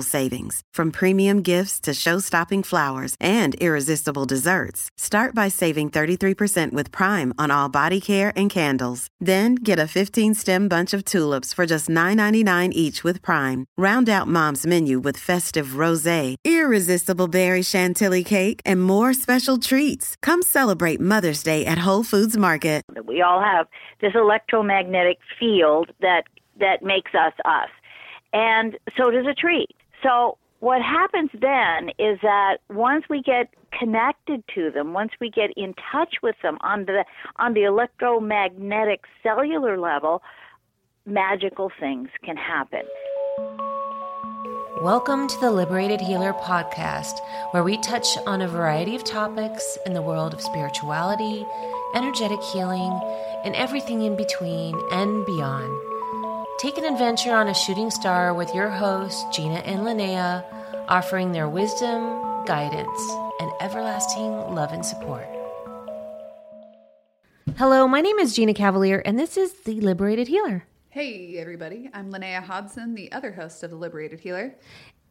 savings, from premium gifts to show-stopping flowers and irresistible desserts. Start by saving 33% with Prime on all body care and candles. Then get a 15-stem bunch of tulips for just $9.99 each with Prime. Round out Mom's menu with festive rosé, irresistible berry chantilly cake, and more special treats. Come celebrate Mother's Day at Whole Foods Market. We all have this electromagnetic field that that makes us us. And so does a tree. So what happens then is that once we get connected to them, once we get in touch with them on the on the electromagnetic cellular level, magical things can happen. Welcome to the Liberated Healer podcast, where we touch on a variety of topics in the world of spirituality, energetic healing, and everything in between and beyond. Take an adventure on a shooting star with your hosts, Gina and Linnea, offering their wisdom, guidance, and everlasting love and support. Hello, my name is Gina Cavalier, and this is the Liberated Healer. Hey, everybody. I'm Linnea Hodson, the other host of The Liberated Healer.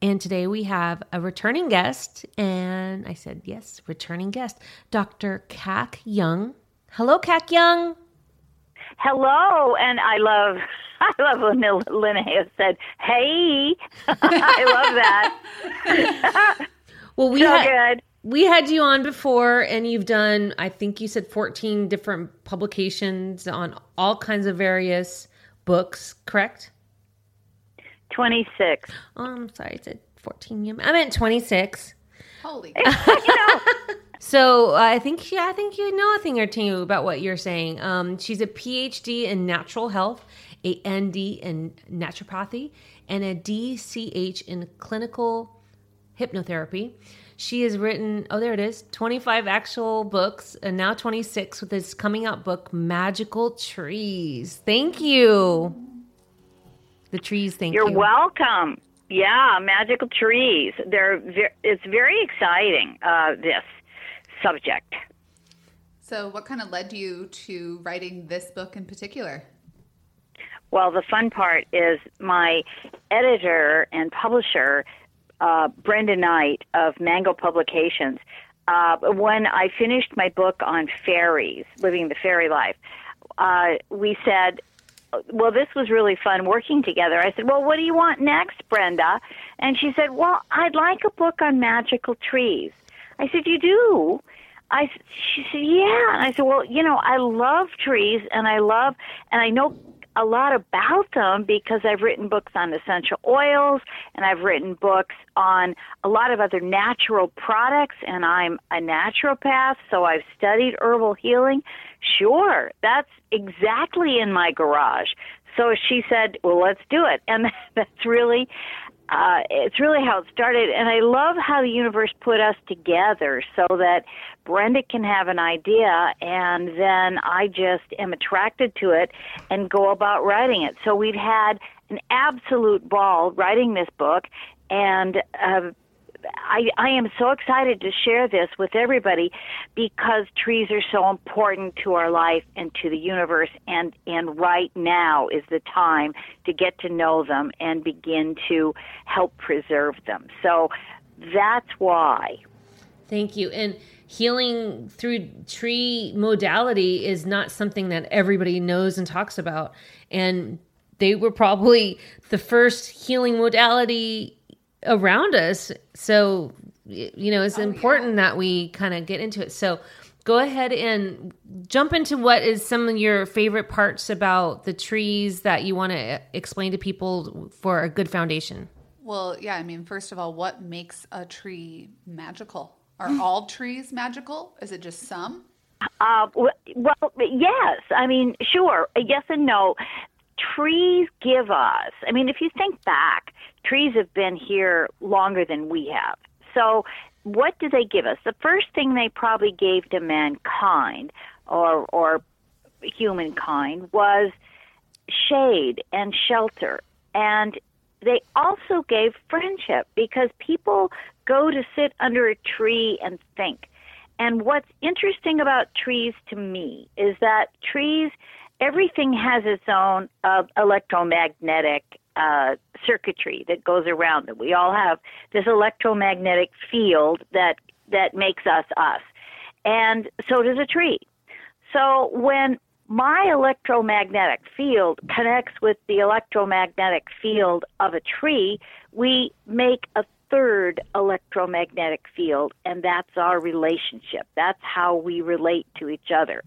And today we have a returning guest, and I said, yes, returning guest, Dr. Kac Young. Hello, Kac Young. Hello, and I love I love when Linnea said, "Hey," I love that. well, we so had, good. we had you on before, and you've done, I think you said, fourteen different publications on all kinds of various books, correct? 26. Oh, I'm sorry, I said 14. I meant 26. Holy. you know, So uh, I think yeah, I think you know a thing or two about what you're saying. Um, she's a PhD in natural health, a ND in naturopathy, and a DCH in clinical hypnotherapy. She has written, oh, there it is, 25 actual books, and now 26 with this coming out book, Magical Trees. Thank you. The trees, thank you're you. welcome. Yeah, magical trees. They're ve- it's very exciting. Uh, this subject. So, what kind of led you to writing this book in particular? Well, the fun part is my editor and publisher, uh, Brenda Knight of Mango Publications. Uh, when I finished my book on fairies, living the fairy life, uh, we said, well, this was really fun working together. I said, well, what do you want next, Brenda? And she said, well, I'd like a book on magical trees. I said, you do? I she said, yeah. And I said, well, you know, I love trees and I love, and I know a lot about them because I've written books on essential oils and I've written books on a lot of other natural products and I'm a naturopath, so I've studied herbal healing. Sure, that's exactly in my garage. So she said, "Well, let's do it." And that's really uh, it's really how it started. And I love how the universe put us together so that Brenda can have an idea and then I just am attracted to it and go about writing it. So we've had an absolute ball writing this book and uh, I, I am so excited to share this with everybody because trees are so important to our life and to the universe and and right now is the time to get to know them and begin to help preserve them. So that's why. Thank you. And healing through tree modality is not something that everybody knows and talks about. And they were probably the first healing modality around us. So, you know, it's oh, important yeah. that we kind of get into it. So, go ahead and jump into what is some of your favorite parts about the trees that you want to explain to people for a good foundation. Well, yeah, I mean, first of all, what makes a tree magical? Are all trees magical? Is it just some? Uh, well, yes. I mean, sure. Yes and no. Trees give us, I mean, if you think back, trees have been here longer than we have. So, what do they give us? The first thing they probably gave to mankind or, or humankind was shade and shelter. And they also gave friendship because people go to sit under a tree and think. And what's interesting about trees to me is that trees, everything has its own uh, electromagnetic uh, circuitry that goes around them. We all have this electromagnetic field that that makes us us, and so does a tree. So when my electromagnetic field connects with the electromagnetic field of a tree, we make a third electromagnetic field, and that's our relationship. That's how we relate to each other,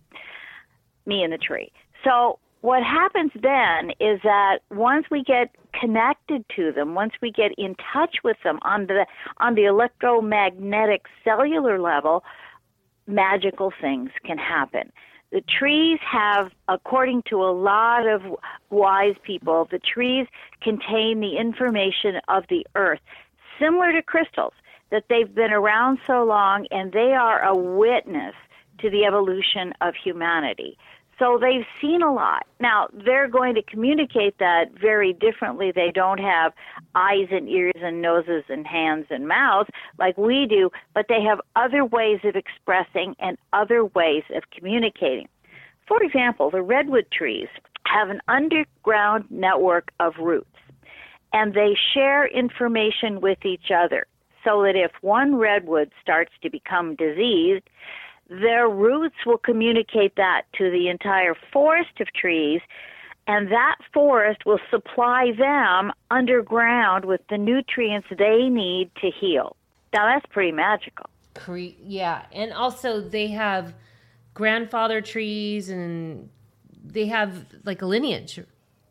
me and the tree. So, what happens then is that once we get connected to them, once we get in touch with them on the on the electromagnetic cellular level, magical things can happen. The trees have, according to a lot of wise people, the trees contain the information of the earth similar to crystals, that they've been around so long and they are a witness to the evolution of humanity. So they've seen a lot. Now, they're going to communicate that very differently. They don't have eyes and ears and noses and hands and mouths like we do, but they have other ways of expressing and other ways of communicating. For example, the redwood trees have an underground network of roots and they share information with each other so that if one redwood starts to become diseased, their roots will communicate that to the entire forest of trees, and that forest will supply them underground with the nutrients they need to heal. Now, that's pretty magical. Cre- yeah, and also they have grandfather trees and they have like a lineage,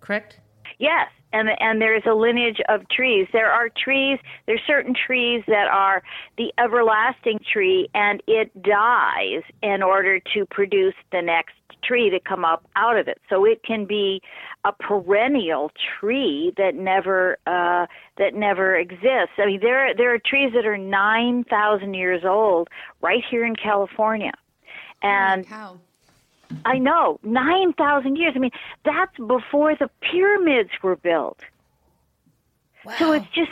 correct? Yes, and and there's a lineage of trees. There are trees. There's certain trees that are the everlasting tree, and it dies in order to produce the next tree to come up out of it. So it can be a perennial tree that never uh, that never exists. I mean, there there are trees that are nine thousand years old right here in California, and. How? I know, 9,000 years. I mean, that's before the pyramids were built. Wow. So it's just,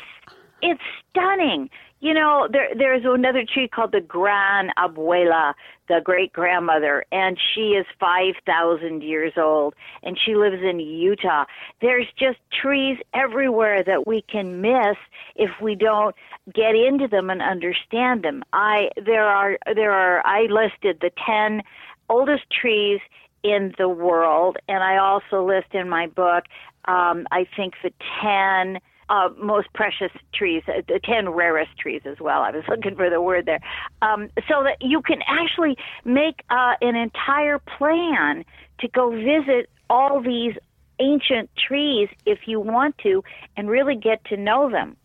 it's stunning. You know, there there's another tree called the Gran Abuela, the great grandmother, and she is 5,000 years old, and she lives in Utah. There's just trees everywhere that we can miss if we don't get into them and understand them. I there are there are I listed the 10 oldest trees in the world, and I also list in my book, um, I think the 10 uh, most precious trees, uh, the 10 rarest trees as well. I was looking for the word there. Um, so that you can actually make uh, an entire plan to go visit all these ancient trees if you want to and really get to know them.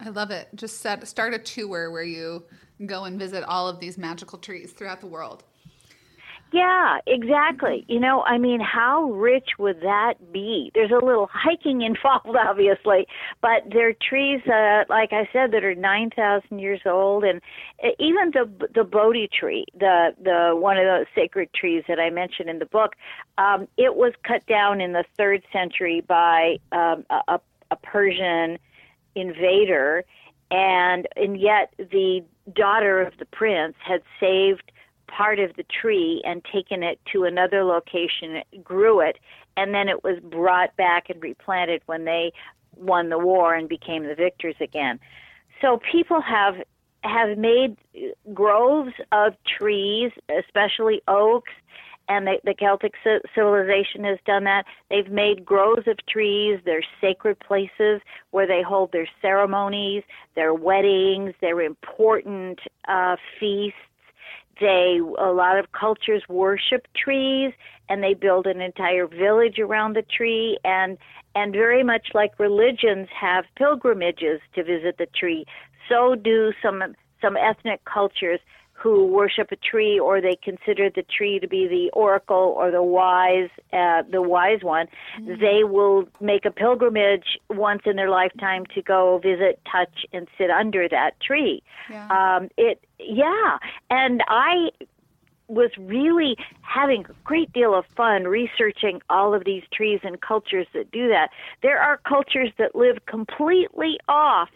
I love it. Just set, start a tour where you go and visit all of these magical trees throughout the world. Yeah, exactly. You know, I mean, how rich would that be? There's a little hiking involved, obviously, but there are trees, uh, like I said, that are nine thousand years old, and even the the Bodhi tree, the the one of the sacred trees that I mentioned in the book, um, it was cut down in the third century by um, a, a Persian invader, and and yet the daughter of the prince had saved part of the tree and taken it to another location, grew it, and then it was brought back and replanted when they won the war and became the victors again. So people have have made groves of trees, especially oaks, and the, the Celtic civilization has done that. They've made groves of trees. They're sacred places where they hold their ceremonies, their weddings, their important uh, feasts they a lot of cultures worship trees and they build an entire village around the tree and and very much like religions have pilgrimages to visit the tree so do some some ethnic cultures who worship a tree or they consider the tree to be the oracle or the wise uh, the wise one mm-hmm. they will make a pilgrimage once in their lifetime to go visit touch and sit under that tree yeah. Um, it yeah and i was really having a great deal of fun researching all of these trees and cultures that do that. There are cultures that live completely off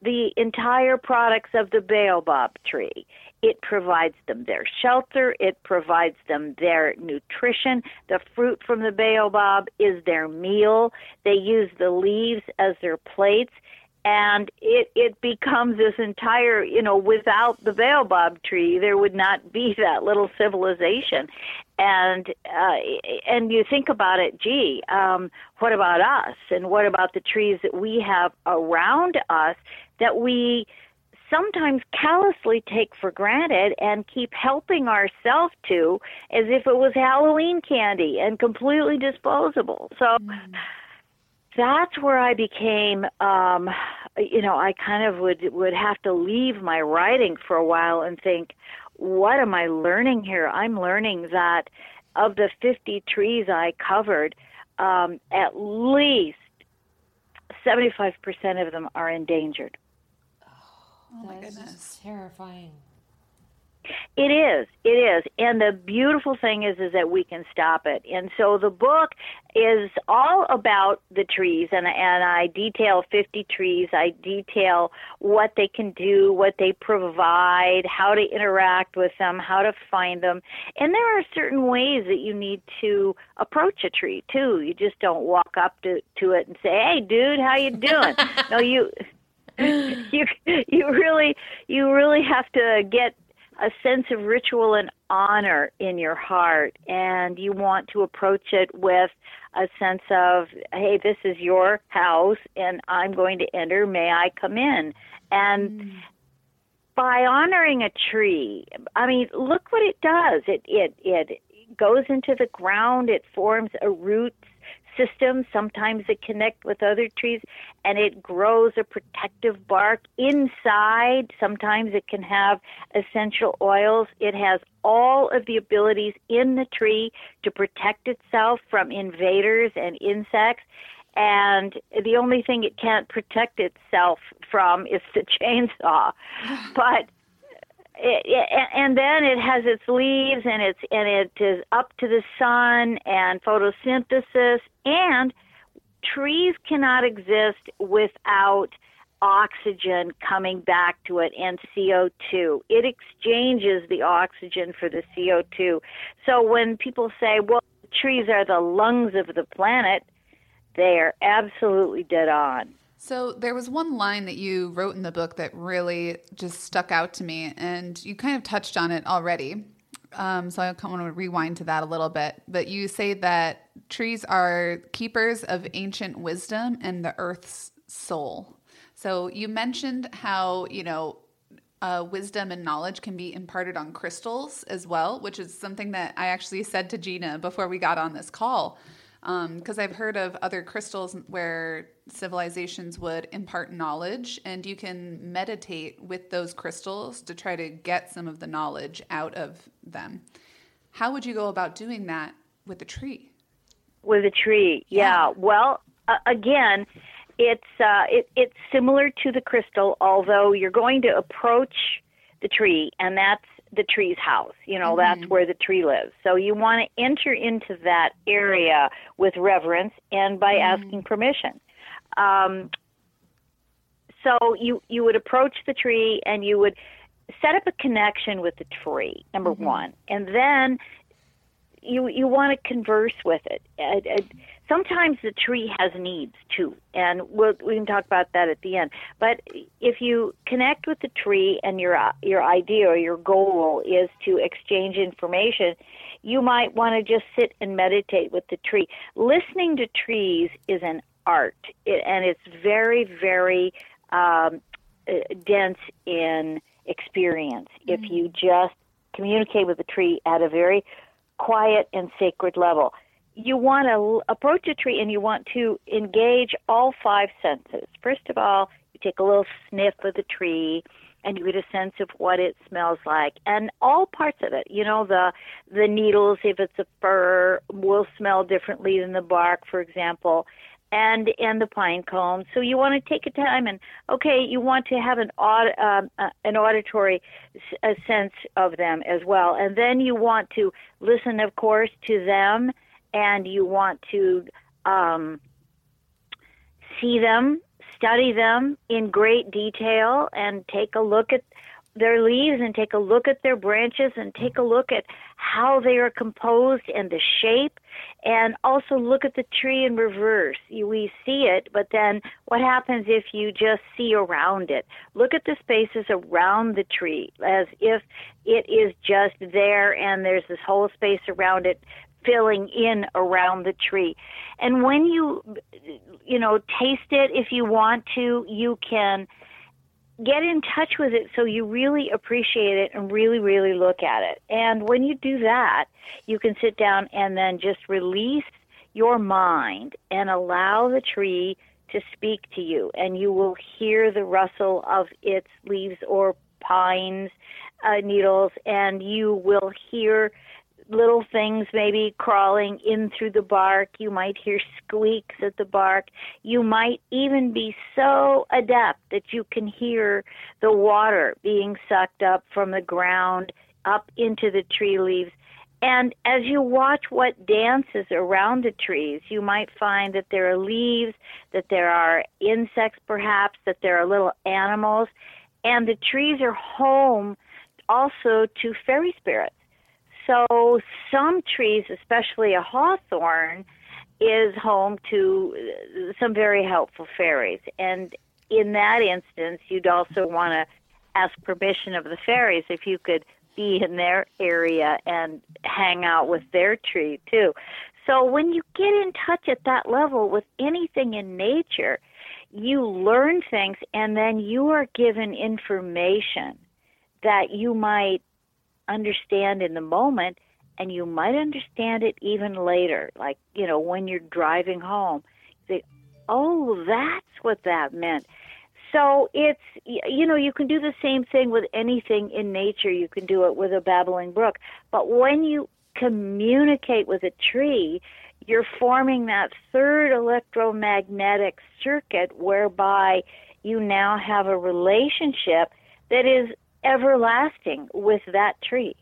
the entire products of the baobab tree. It provides them their shelter, it provides them their nutrition. The fruit from the baobab is their meal. They use the leaves as their plates and it it becomes this entire you know without the baobab tree there would not be that little civilization and uh, and you think about it gee um, what about us and what about the trees that we have around us that we sometimes callously take for granted and keep helping ourselves to as if it was Halloween candy and completely disposable. So mm. that's where I became um you know, I kind of would would have to leave my writing for a while and think, what am I learning here? I'm learning that of the 50 trees I covered, um, at least 75% of them are endangered. Oh, my goodness. Terrifying. It is. It is. And the beautiful thing is is that we can stop it. And so the book is all about the trees and and I detail 50 trees. I detail what they can do, what they provide, how to interact with them, how to find them. And there are certain ways that you need to approach a tree too. You just don't walk up to to it and say, "Hey dude, how you doing?" no, you you you really you really have to get a sense of ritual and honor in your heart and you want to approach it with a sense of hey this is your house and i'm going to enter. May i come in? And mm. by honoring a tree i mean look what it does. It it it goes into the ground. It forms a root system. Sometimes it connects with other trees and it grows a protective bark inside. Sometimes it can have essential oils. It has all of the abilities in the tree to protect itself from invaders and insects. And the only thing it can't protect itself from is the chainsaw. but it, and then it has its leaves and it's and it is up to the sun and photosynthesis and trees cannot exist without oxygen coming back to it and CO2. It exchanges the oxygen for the CO2. So when people say, well, trees are the lungs of the planet, they are absolutely dead on. So there was one line that you wrote in the book that really just stuck out to me, and you kind of touched on it already. Um, so I want to rewind to that a little bit. But you say that trees are keepers of ancient wisdom and the earth's soul. So you mentioned how you know uh, wisdom and knowledge can be imparted on crystals as well, which is something that I actually said to Gina before we got on this call because um, I've heard of other crystals where civilizations would impart knowledge, and you can meditate with those crystals to try to get some of the knowledge out of them. How would you go about doing that with a tree? With a tree, yeah. yeah. Well, uh, again, it's uh, it, it's similar to the crystal, although you're going to approach the tree, and that's the tree's house. You know, mm-hmm. that's where the tree lives. So you want to enter into that area with reverence and by mm-hmm. asking permission. Um, so you you would approach the tree and you would set up a connection with the tree. Number mm-hmm. one, and then you you want to converse with it. it, it sometimes the tree has needs too, and we'll, we can talk about that at the end. But if you connect with the tree and your your idea or your goal is to exchange information, you might want to just sit and meditate with the tree. Listening to trees is an art, it, and it's very very um, uh, dense in experience. Mm-hmm. If you just communicate with the tree at a very quiet and sacred level you want to approach a tree and you want to engage all five senses. First of all, you take a little sniff of the tree and you get a sense of what it smells like and all parts of it. You know the the needles if it's a fir will smell differently than the bark for example and and the pine cones. So you want to take a time and okay you want to have an aud, uh, an auditory sense of them as well. And then you want to listen of course to them and you want to um, see them study them in great detail and take a look at their leaves and take a look at their branches and take a look at how they are composed and the shape and also look at the tree in reverse. We see it, but then what happens if you just see around it? Look at the spaces around the tree as if it is just there and there's this whole space around it filling in around the tree. And when you, you know, taste it, if you want to, you can get in touch with it so you really appreciate it and really, really look at it. And when you do that, you can sit down and then just release your mind and allow the tree to speak to you. And you will hear the rustle of its leaves or pines, uh, needles, and you will hear little things maybe crawling in through the bark. You might hear squeaks at the bark. You might even be so adept that you can hear the water being sucked up from the ground up into the tree leaves. And as you watch what dances around the trees, you might find that there are leaves, that there are insects perhaps, that there are little animals. And the trees are home also to fairy spirits so some trees, especially a hawthorn, is home to some very helpful fairies. And in that instance, you'd also want to ask permission of the fairies if you could be in their area and hang out with their tree too. So when you get in touch at that level with anything in nature, you learn things and then you are given information that you might understand in the moment and you might understand it even later like you know when you're driving home. You say oh that's what that meant. So it's you know you can do the same thing with anything in nature. You can do it with a babbling brook. But when you communicate with a tree you're forming that third electromagnetic circuit whereby you now have a relationship that is everlasting with that tree.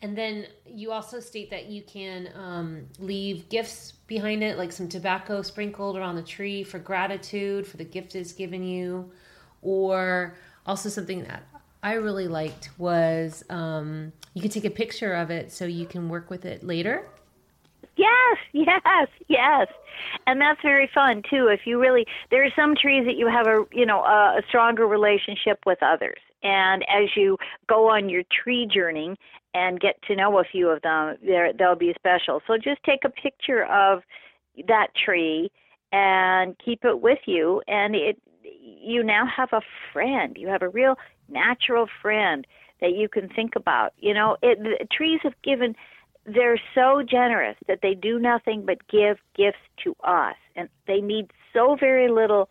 And then you also state that you can um, leave gifts behind it, like some tobacco sprinkled around the tree for gratitude for the gift it's given you. Or also something that I really liked was um, you can take a picture of it so you can work with it later. Yes, yes, yes. And that's very fun too. If you really, there are some trees that you have a, you know, a, a stronger relationship with others and as you go on your tree journey and get to know a few of them, they'll be special. So just take a picture of that tree and keep it with you, and it you now have a friend. You have a real natural friend that you can think about. You know, it, the trees have given. They're so generous that they do nothing but give gifts to us, and they need so very little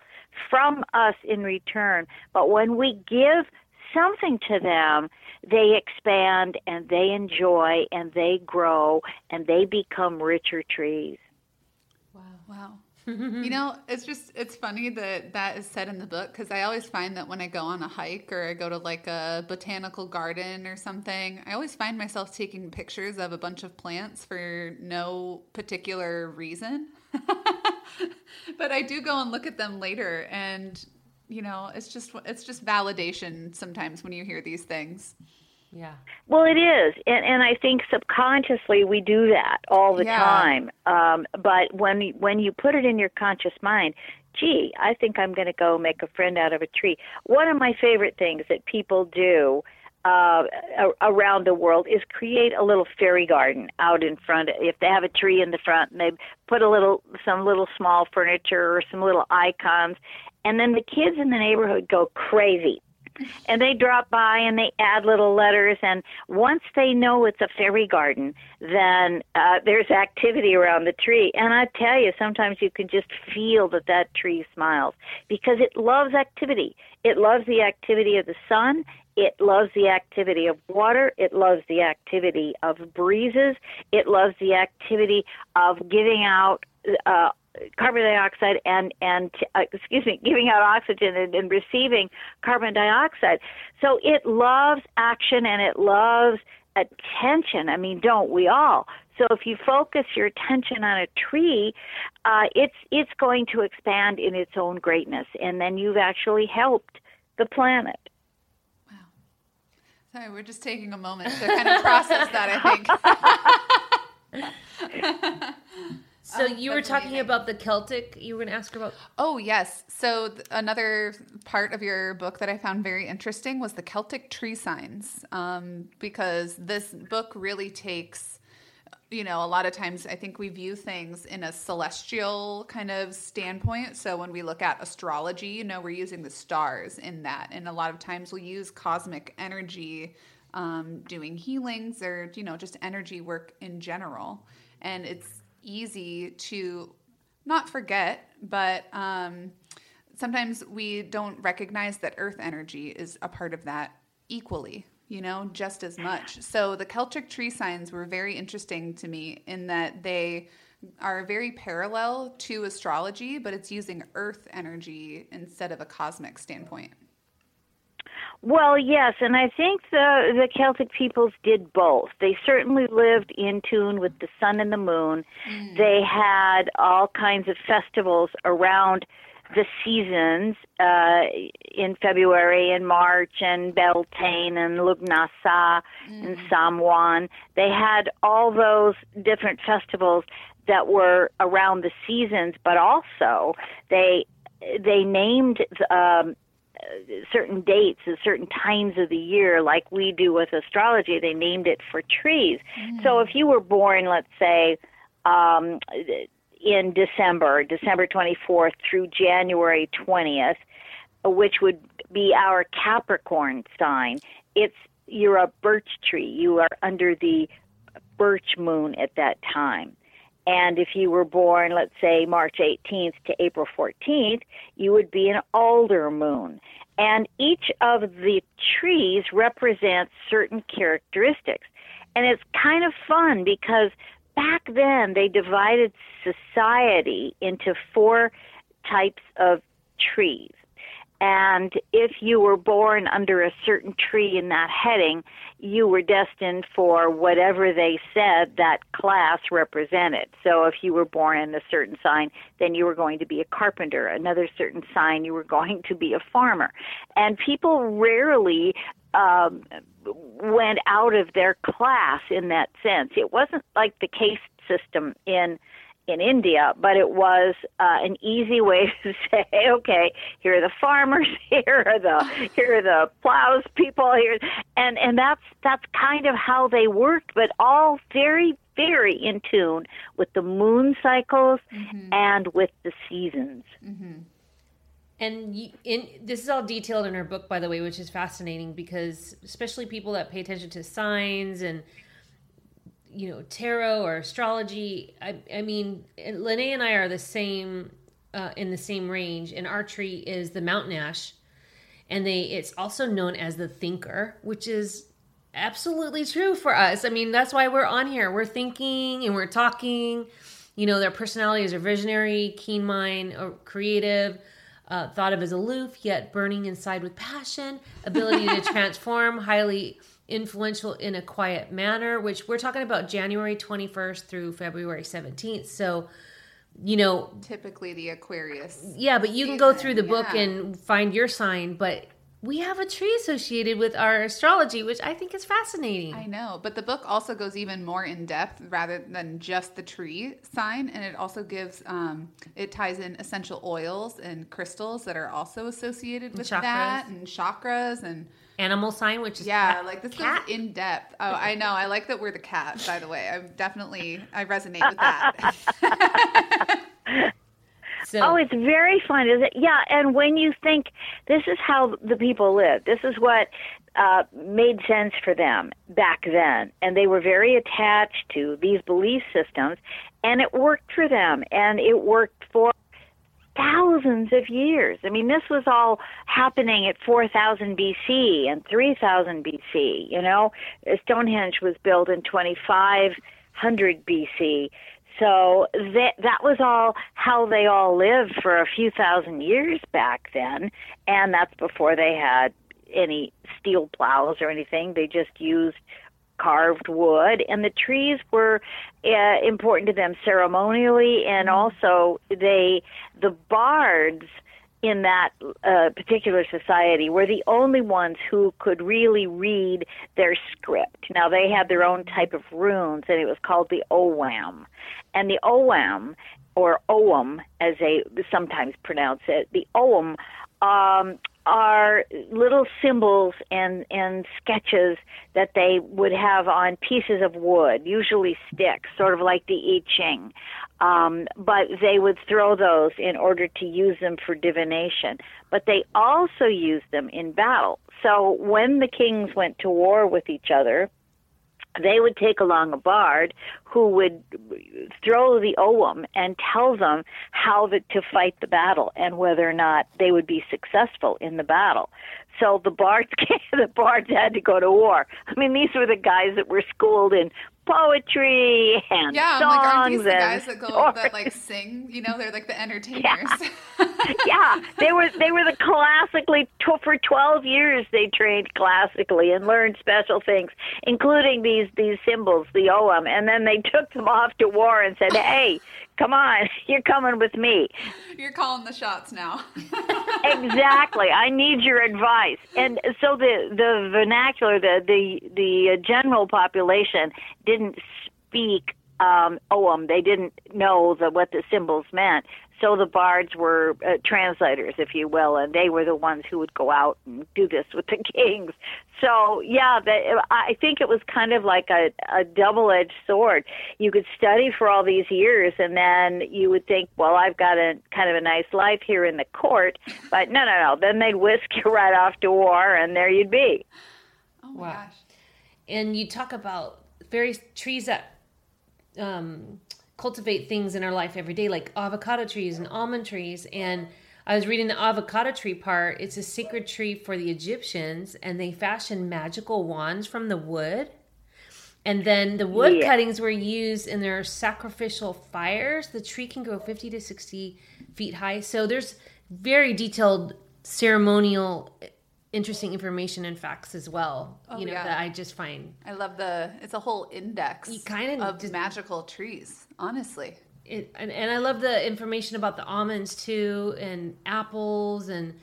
from us in return. But when we give something to them, they expand and they enjoy and they grow and they become richer trees. Wow. Wow. you know, it's just it's funny that that is said in the book because I always find that when I go on a hike or I go to like a botanical garden or something, I always find myself taking pictures of a bunch of plants for no particular reason. but I do go and look at them later and you know it's just it's just validation sometimes when you hear these things. Yeah. Well it is. And and i think subconsciously we do that all the yeah. time. Um but when when you put it in your conscious mind gee i think i'm going to go make a friend out of a tree. One of my favorite things that people do uh, around the world is create a little fairy garden out in front. If they have a tree in the front, and they put a little, some little small furniture or some little icons, and then the kids in the neighborhood go crazy. And they drop by and they add little letters. And once they know it's a fairy garden then uh, there's activity around the tree. And i tell you sometimes you can just feel that that tree smiles because it loves activity. It loves the activity of the sun. It loves the activity of water. It loves the activity of breezes. It loves the activity of giving out uh, carbon dioxide and and uh, excuse me, giving out oxygen and, and receiving carbon dioxide. So it loves action and it loves attention. I mean, don't we all? So if you focus your attention on a tree, uh, it's it's going to expand in its own greatness, and then you've actually helped the planet. Wow. Sorry, we're just taking a moment to kind of process that. I think. So oh, you were talking amazing. about the Celtic. You were going to ask about. Oh yes. So th- another part of your book that I found very interesting was the Celtic tree signs, um, because this book really takes, you know, a lot of times I think we view things in a celestial kind of standpoint. So when we look at astrology, you know, we're using the stars in that, and a lot of times we'll use cosmic energy, um, doing healings or you know just energy work in general, and it's easy to not forget, but um, sometimes we don't recognize that earth energy is a part of that equally, you know, just as much. So the Celtic tree signs were very interesting to me in that they are very parallel to astrology, but it's using earth energy instead of a cosmic standpoint. Well, yes, and I think the the Celtic peoples did both. They certainly lived in tune with the sun and the moon. Mm. They had all kinds of festivals around the seasons uh, in February and March and Beltane and Lughnasadh mm. and Samhain. They had all those different festivals that were around the seasons, but also they they named um, certain dates and certain times of the year, like we do with astrology. They named it for trees. Mm. So if you were born, let's say, um, in December, December 24th through January 20th, which would be our Capricorn sign, it's you're a birch tree. You are under the birch moon at that time. And if you were born, let's say, March 18th to April 14th, you would be an alder moon. And each of the trees represents certain characteristics. And it's kind of fun because back then they divided society into four types of trees. And if you were born under a certain tree in that heading, you were destined for whatever they said that class represented. So if you were born in a certain sign, then you were going to be a carpenter. Another certain sign, you were going to be a farmer. And people rarely um, went out of their class in that sense. It wasn't like the caste system in in India, but it was uh, an easy way to say, okay, here are the farmers, here are the here are the plows people here, and and that's that's kind of how they worked, but all very very in tune with the moon cycles mm-hmm. and with the seasons. Mm-hmm. And you, in, this is all detailed in her book, by the way, which is fascinating because especially people that pay attention to signs and you know tarot or astrology i, I mean lene and i are the same uh, in the same range and our tree is the mountain ash and they it's also known as the thinker which is absolutely true for us. I mean that's why we're on here. We're thinking and we're talking. You know their personalities are visionary keen mind or creative uh, thought of as aloof yet burning inside with passion ability to transform highly influential in a quiet manner, which we're talking about January 21st through February 17th. So, you know, typically the Aquarius. Yeah, but you season. can go through the yeah. book and find your sign, but we have a tree associated with our astrology, which I think is fascinating. I know, but the book also goes even more in depth rather than just the tree sign, and it also gives um, it ties in essential oils and crystals that are also associated with that, and chakras and animal sign, which is yeah, cat, like this cat. is in depth. Oh, I know. I like that we're the cat. By the way, I'm definitely I resonate with that. So, Oh, it's very fun, is it? Yeah, and when you think this is how the people lived, this is what uh, made sense for them back then, and they were very attached to these belief systems, and it worked for them, and it worked for thousands of years. I mean, this was all happening at 4000 BC and 3000 BC. You know, Stonehenge was built in 2500 BC. So that that was all how they all lived for a few thousand years back then, and that's before they had any steel plows or anything. They just used carved wood, and the trees were uh, important to them ceremonially, and also they the bards in that uh, particular society were the only ones who could really read their script. Now they had their own type of runes, and it was called the Ogham, and the Ogham or Oum, as they sometimes pronounce it, the Oum um, are little symbols and and sketches that they would have on pieces of wood, usually sticks, sort of like the I Ching. Um, but they would throw those in order to use them for divination. But they also used them in battle. So when the kings went to war with each other, they would take along a bard who would throw the Ogham and tell them how the, to fight the battle and whether or not they would be successful in the battle. So the bards, the bards had to go to war. I mean, these were the guys that were schooled in poetry and Yeah, I'm like, aren't these the guys that go stories. that like sing? You know, they're like the entertainers. yeah, they were they were the classically for 12 years they trained classically and learned special things including these these symbols the Ogham and then they took them off to war and said hey come on you're coming with me. You're calling the shots now. exactly. I need your advice. And so the the vernacular the the the general population didn't speak um Ogham they didn't know the what the symbols meant. So the bards were uh, translators if you will and they were the ones who would go out and do this with the kings. So yeah the, i think it was kind of like a a double edged sword. You could study for all these years and then you would think well i've got a kind of a nice life here in the court but no no no. Then they'd whisk you right off to war and there you'd be. Oh my Wow. gosh. and you talk about various trees that um, cultivate things in our life every day, like avocado trees and almond trees. And I was reading the avocado tree part. It's a sacred tree for the Egyptians, and they fashioned magical wands from the wood. And then the wood Yeah. cuttings were used in their sacrificial fires. The tree can grow 50 to 60 feet high. So there's very detailed ceremonial, interesting information and facts as well. Oh, you know, yeah. that I just find I love the. It's a whole index You kinda of just- magical trees. Honestly, it, and, and I love the information about the almonds too, and apples, and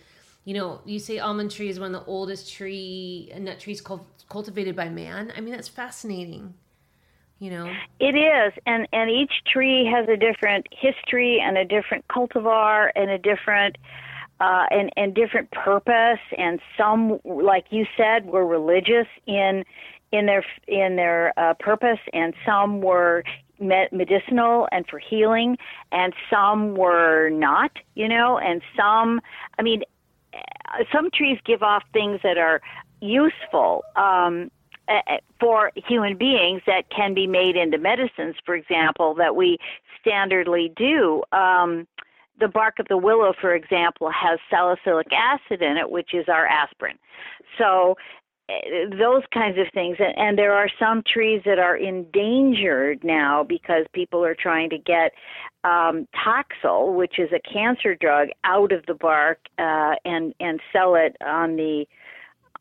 you know, you say almond tree is one of the oldest tree nut trees cul- cultivated by man. I mean, that's fascinating. You know, It is, and and each tree has a different history and a different cultivar and a different uh, and and different purpose. And some, like you said, were religious in in their in their uh, purpose, and some were medicinal and for healing, and some were not. You know, and some, I mean, uh, some trees give off things that are useful um, for human beings that can be made into medicines, for example, that we standardly do. Um, the bark of the willow, for example, has salicylic acid in it, which is our aspirin. So, uh, those kinds of things. And, and there are some trees that are endangered now because people are trying to get um, Taxol, which is a cancer drug, out of the bark uh, and and sell it on the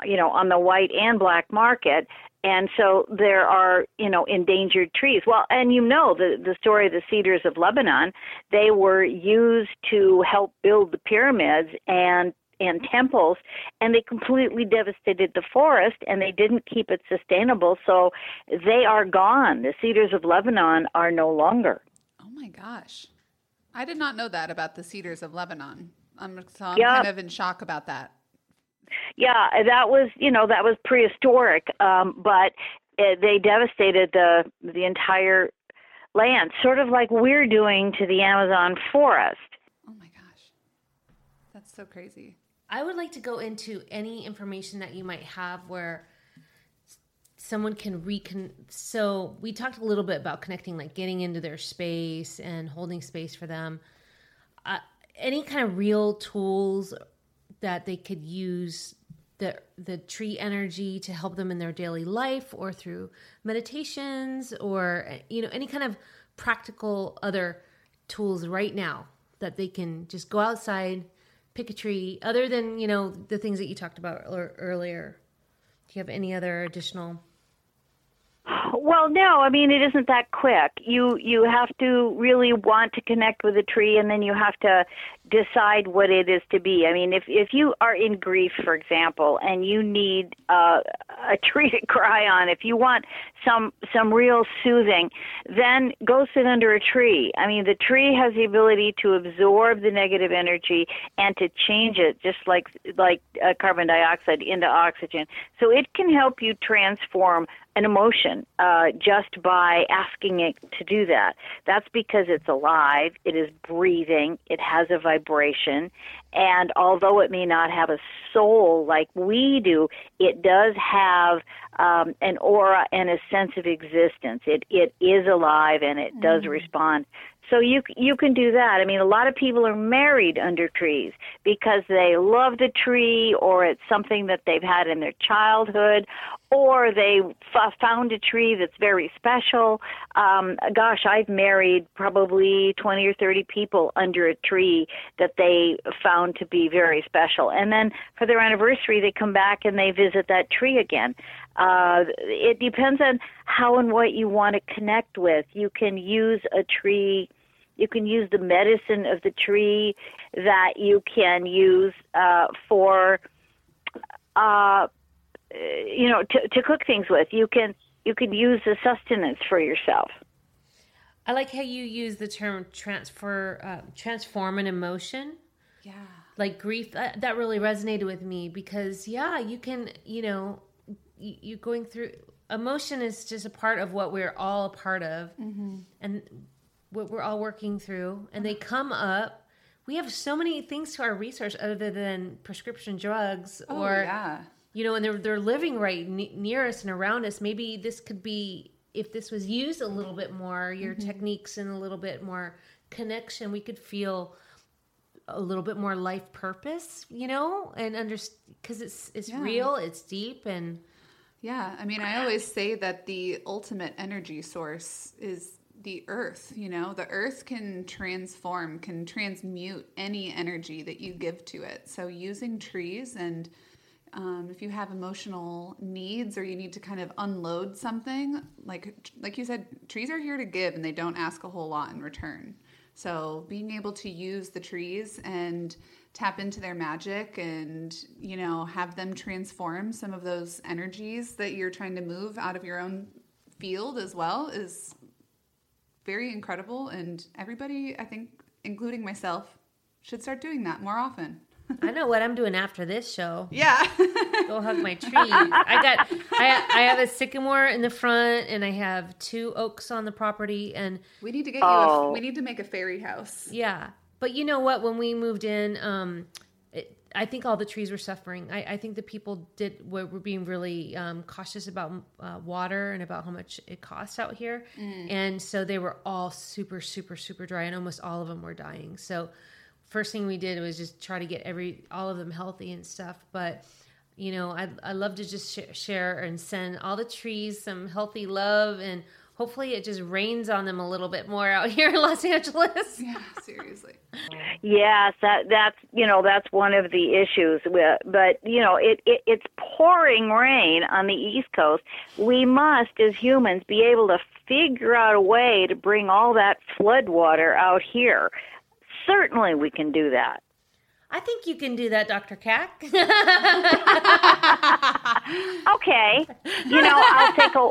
you know on the white and black market and so there are you know endangered trees well and you know the the story of the cedars of lebanon they were used to help build the pyramids and and temples and they completely devastated the forest and they didn't keep it sustainable so they are gone the cedars of lebanon are no longer oh my gosh, I did not know that about the cedars of Lebanon. I'm so I'm Yeah. kind of in shock about that. Yeah, that was you know that was prehistoric, um, but uh, they devastated the the entire land, sort of like we're doing to the Amazon forest. Oh my gosh, that's So crazy. I would like to go into any information that you might have where someone can recon so we talked a little bit about connecting like getting into their space and holding space for them uh, any kind of real tools that they could use the the tree energy to help them in their daily life or through meditations or you know any kind of practical other tools right now that they can just go outside pick a tree other than you know the things that you talked about earlier do you have any other additional well, no, I mean it isn't that quick. You you have to really want to connect with a tree, and then you have to decide what it is to be. I mean, if if you are in grief, for example, and you need uh, a tree to cry on, if you want some some real soothing, then go sit under a tree. I mean, the tree has the ability to absorb the negative energy and to change it, just like like uh, carbon dioxide into oxygen. So it can help you transform an emotion uh, just by asking it to do that. That's because it's alive, it is breathing, it has a vibration, and although it may not have a soul like we do, it does have um, an aura and a sense of existence. It it is alive and it does mm. respond. So you you can do that. I mean, a lot of people are married under trees because they love the tree, or it's something that they've had in their childhood, or they f- found a tree that's very special. Um, gosh, I've married probably twenty or thirty people under a tree that they found to be very special, and then for their anniversary, they come back and they visit that tree again. Uh, it depends on how and what you want to connect with. You can use a tree, you can use the medicine of the tree that you can use uh, for, uh, you know, to, to cook things with. You can you can use the sustenance for yourself. I like how you use the term transfer, uh, transform an emotion. Yeah. Like grief, that, that really resonated with me because, yeah, you can, you know, you're going through emotion is just a part of what we're all a part of mm-hmm. and what we're all working through and they come up we have so many things to our research other than prescription drugs oh, or yeah. you know and they're they're living right near us and around us maybe this could be if this was used a little bit more your mm-hmm. techniques and a little bit more connection we could feel a little bit more life purpose you know and understand because it's it's yeah. real it's deep and yeah, I mean, I always say that the ultimate energy source is the earth. You know, the earth can transform, can transmute any energy that you give to it. So, using trees and um, if you have emotional needs or you need to kind of unload something, like like you said, trees are here to give and they don't ask a whole lot in return. So, being able to use the trees and tap into their magic and you know have them transform some of those energies that you're trying to move out of your own field as well is very incredible and everybody i think including myself should start doing that more often I know what I'm doing after this show. Yeah. Go hug my tree. I got I I have a sycamore in the front and I have two oaks on the property and we need to get you a, we need to make a fairy house. Yeah. But you know what? When we moved in, um, it, I think all the trees were suffering. I, I think the people did were, were being really um, cautious about uh, water and about how much it costs out here, mm. and so they were all super, super, super dry, and almost all of them were dying. So, first thing we did was just try to get every all of them healthy and stuff. But you know, I I love to just sh- share and send all the trees some healthy love and hopefully it just rains on them a little bit more out here in Los Angeles. Yeah, seriously. yes, that that's you know that's one of the issues. With, but you know it, it it's pouring rain on the East Coast. We must, as humans, be able to figure out a way to bring all that flood water out here. Certainly, we can do that. I think you can do that, Dr. Kac. okay. You know, I'll take a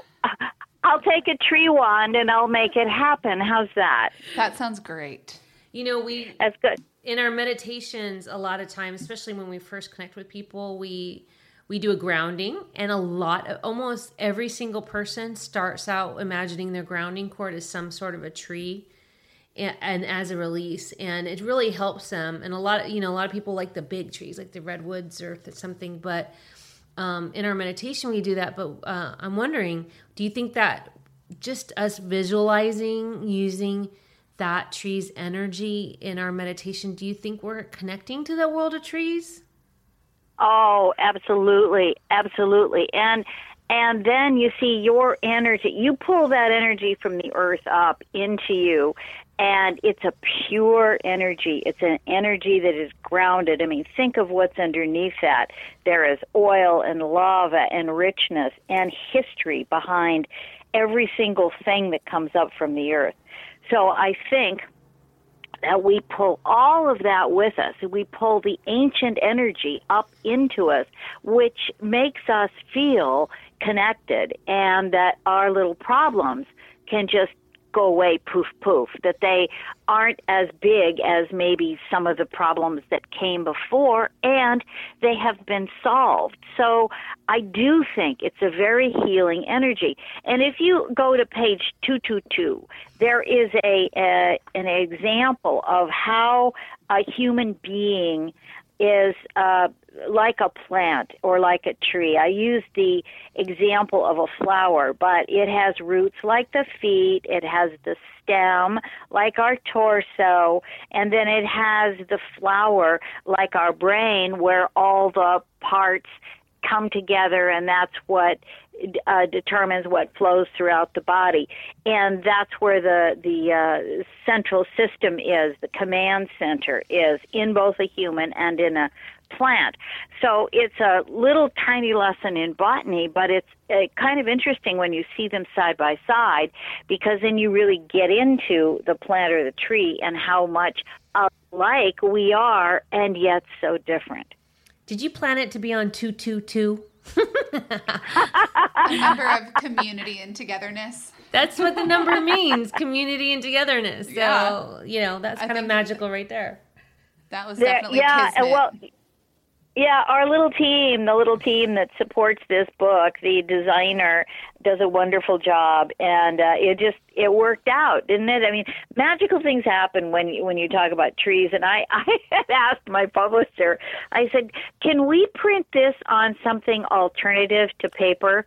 I'll take a tree wand and I'll make it happen. How's that? That sounds great. You know, we That's good. In our meditations a lot of times, especially when we first connect with people, we we do a grounding and a lot of almost every single person starts out imagining their grounding cord as some sort of a tree and, and as a release and it really helps them and a lot of you know a lot of people like the big trees like the redwoods or something but um, in our meditation we do that but uh, i'm wondering do you think that just us visualizing using that tree's energy in our meditation do you think we're connecting to the world of trees Oh, absolutely, absolutely. And and then you see your energy. You pull that energy from the earth up into you, and it's a pure energy. It's an energy that is grounded. I mean, think of what's underneath that. There is oil and lava and richness and history behind every single thing that comes up from the earth. So I think that we pull all of that with us. We pull the ancient energy up into us, which makes us feel connected and that our little problems can just go away poof poof that they aren't as big as maybe some of the problems that came before and they have been solved. So i do think it's a very healing energy. And if you go to page 222 there is a, a an example of how a human being is uh, like a plant or like a tree. I use the example of a flower, but it has roots like the feet, it has the stem like our torso, and then it has the flower like our brain where all the parts come together and that's what uh, determines what flows throughout the body. And that's where the the uh, central system is the command center is in both a human and in a plant. So it's a little tiny lesson in botany but it's uh, kind of interesting when you see them side by side because then you really get into the plant or the tree and how much alike we are and yet so different. Did you plan it to be on 222? a number of community and togetherness. That's what the number means community and togetherness. So, yeah. you know, that's kind of magical right there. That was definitely there, yeah. Kismet. Well, yeah, our little team, the little team that supports this book, the designer does a wonderful job, and uh, it just it worked out, didn't it? I mean, magical things happen when when you talk about trees. And I I had asked my publisher, I said, can we print this on something alternative to paper?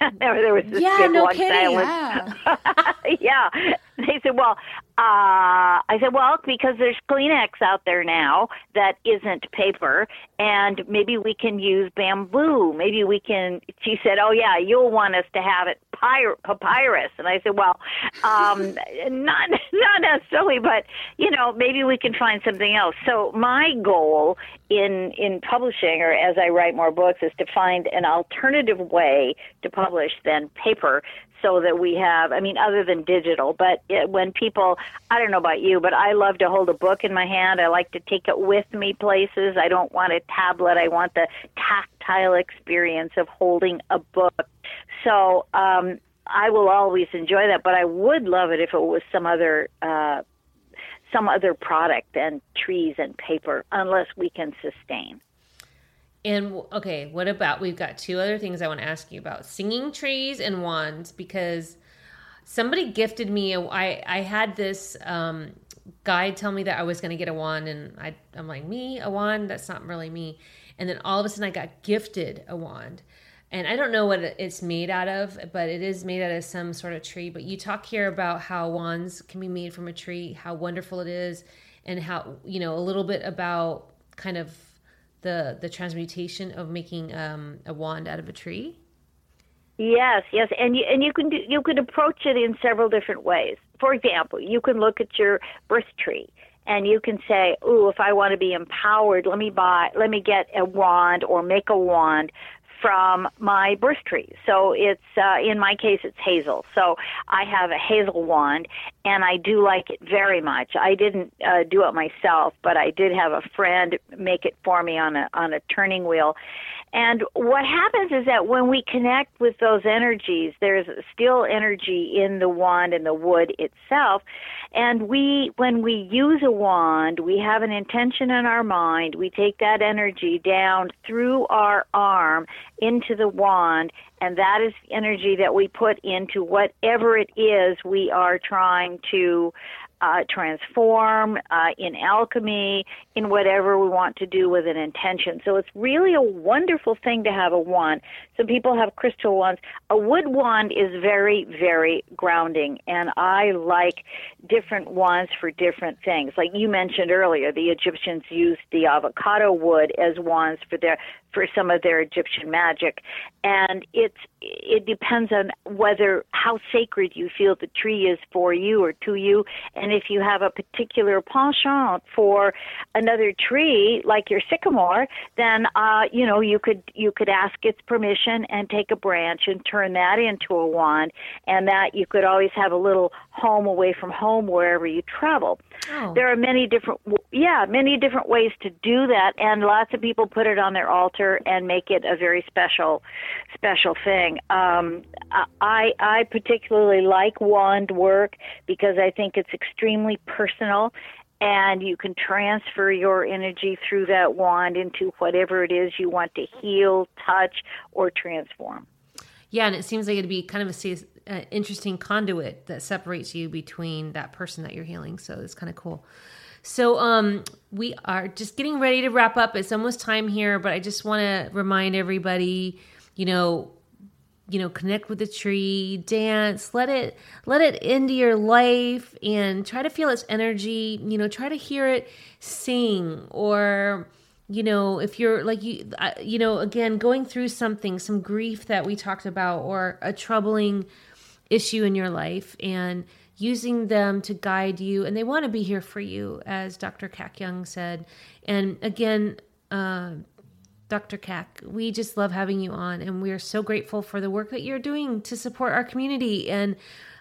there was this yeah, big no long kidding. silence. Yeah. yeah. They said, well, uh, I said, well, because there's Kleenex out there now that isn't paper, and maybe we can use bamboo. Maybe we can. She said, oh yeah, you'll want us to have it pyr- papyrus, and I said, well, um, not not necessarily, but you know, maybe we can find something else. So my goal in in publishing, or as I write more books, is to find an alternative way to publish than paper so that we have i mean other than digital. But it, when people i don't know about you but i love to hold a book in my hand. I like to take it with me places. I don't want a tablet. I want the tactile experience of holding a book. So um i will always enjoy that but i would love it if it was some other uh some other product than trees and paper unless we can sustain and okay, what about we've got two other things I want to ask you about singing trees and wands because somebody gifted me. A, I I had this um, guide tell me that I was going to get a wand, and I I'm like me a wand. That's not really me. And then all of a sudden, I got gifted a wand, and I don't know what it's made out of, but it is made out of some sort of tree. But you talk here about how wands can be made from a tree, how wonderful it is, and how you know a little bit about kind of the the transmutation of making um, a wand out of a tree? Yes, yes, and you and you can do, you can approach it in several different ways. For example, you can look at your birth tree and you can say, "Ooh, if I want to be empowered, let me buy, let me get a wand or make a wand from my birth tree. So it's uh, in my case it's hazel. So I have a hazel wand, and I do like it very much. I didn't uh, do it myself, but I did have a friend make it for me on a on a turning wheel. And what happens is that when we connect with those energies, there's still energy in the wand and the wood itself. And we, when we use a wand, we have an intention in our mind. We take that energy down through our arm into the wand, and that is the energy that we put into whatever it is we are trying to uh, transform, uh, in alchemy, in whatever we want to do with an intention. So it's really a wonderful thing to have a wand. Some people have crystal wands. A wood wand is very, very grounding, and I like different wands for different things. Like you mentioned earlier, the Egyptians used the avocado wood as wands for their for some of their Egyptian magic, and it's it depends on whether how sacred you feel the tree is for you or to you, and if you have a particular penchant for another tree like your sycamore, then uh, you know you could you could ask its permission and take a branch and turn that into a wand, and that you could always have a little home away from home wherever you travel. Oh. There are many different yeah many different ways to do that, and lots of people put it on their altar and make it a very special special thing. Um, I I particularly like wand work because I think it's extremely personal and you can transfer your energy through that wand into whatever it is you want to heal, touch, or transform. Yeah, and it seems like it'd be kind of a uh, interesting conduit that separates you between that person that you're healing. So it's kind of cool. So um, we are just getting ready to wrap up. It's almost time here, but I just want to remind everybody, you know, you know, connect with the tree, dance, let it let it into your life, and try to feel its energy. You know, try to hear it sing, or you know, if you're like you, you know, again, going through something, some grief that we talked about, or a troubling issue in your life, and using them to guide you, and they want to be here for you, as Dr. Kac Young said. And again, uh, Dr. Kac, we just love having you on, and we are so grateful for the work that you're doing to support our community and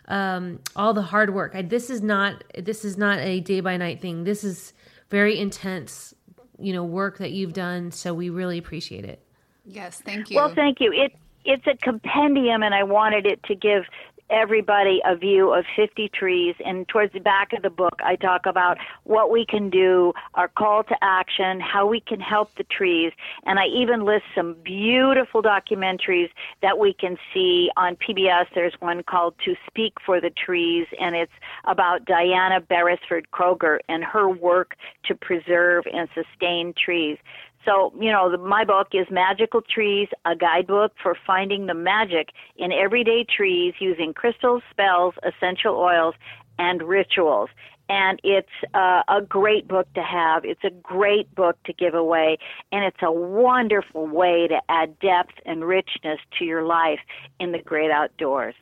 um, all the hard work. I, this is not this is not a day by night thing. This is very intense, you know, work that you've done. So we really appreciate it. Yes, thank you. Well, thank you. It it's a compendium, and I wanted it to give everybody a view of 50 trees. And towards the back of the book, I talk about what we can do, our call to action, how we can help the trees. And I even list some beautiful documentaries that we can see on PBS. There's one called To Speak for the Trees, and it's about Diana Beresford Kroeger and her work to preserve and sustain trees. So, you know, the, my book is Magical Trees, a guidebook for finding the magic in everyday trees using crystals, spells, essential oils, and rituals. And it's uh, a great book to have. It's a great book to give away. And it's a wonderful way to add depth and richness to your life in the great outdoors.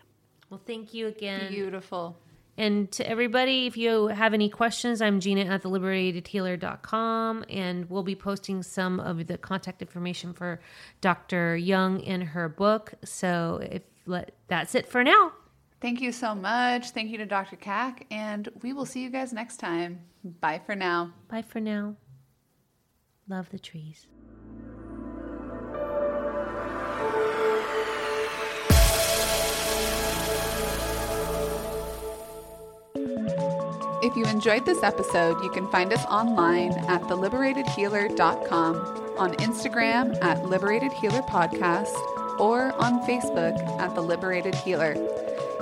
Well, thank you again. Beautiful. And to everybody, if you have any questions, I'm Gina at theliberatedhealer.com, and we'll be posting some of the contact information for Dr. Young in her book. So if let, that's it for now. Thank you so much. Thank you to Dr. Kac, and we will see you guys next time. Bye for now. Bye for now. Love the trees. If you enjoyed this episode, you can find us online at theliberatedhealer.com, on Instagram at Liberated Healer Podcast, or on Facebook at The Liberated Healer.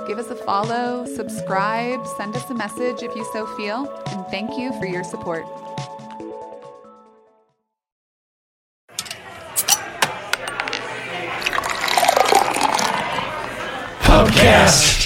Give us a follow, subscribe, send us a message if you so feel, and thank you for your support. Podcast.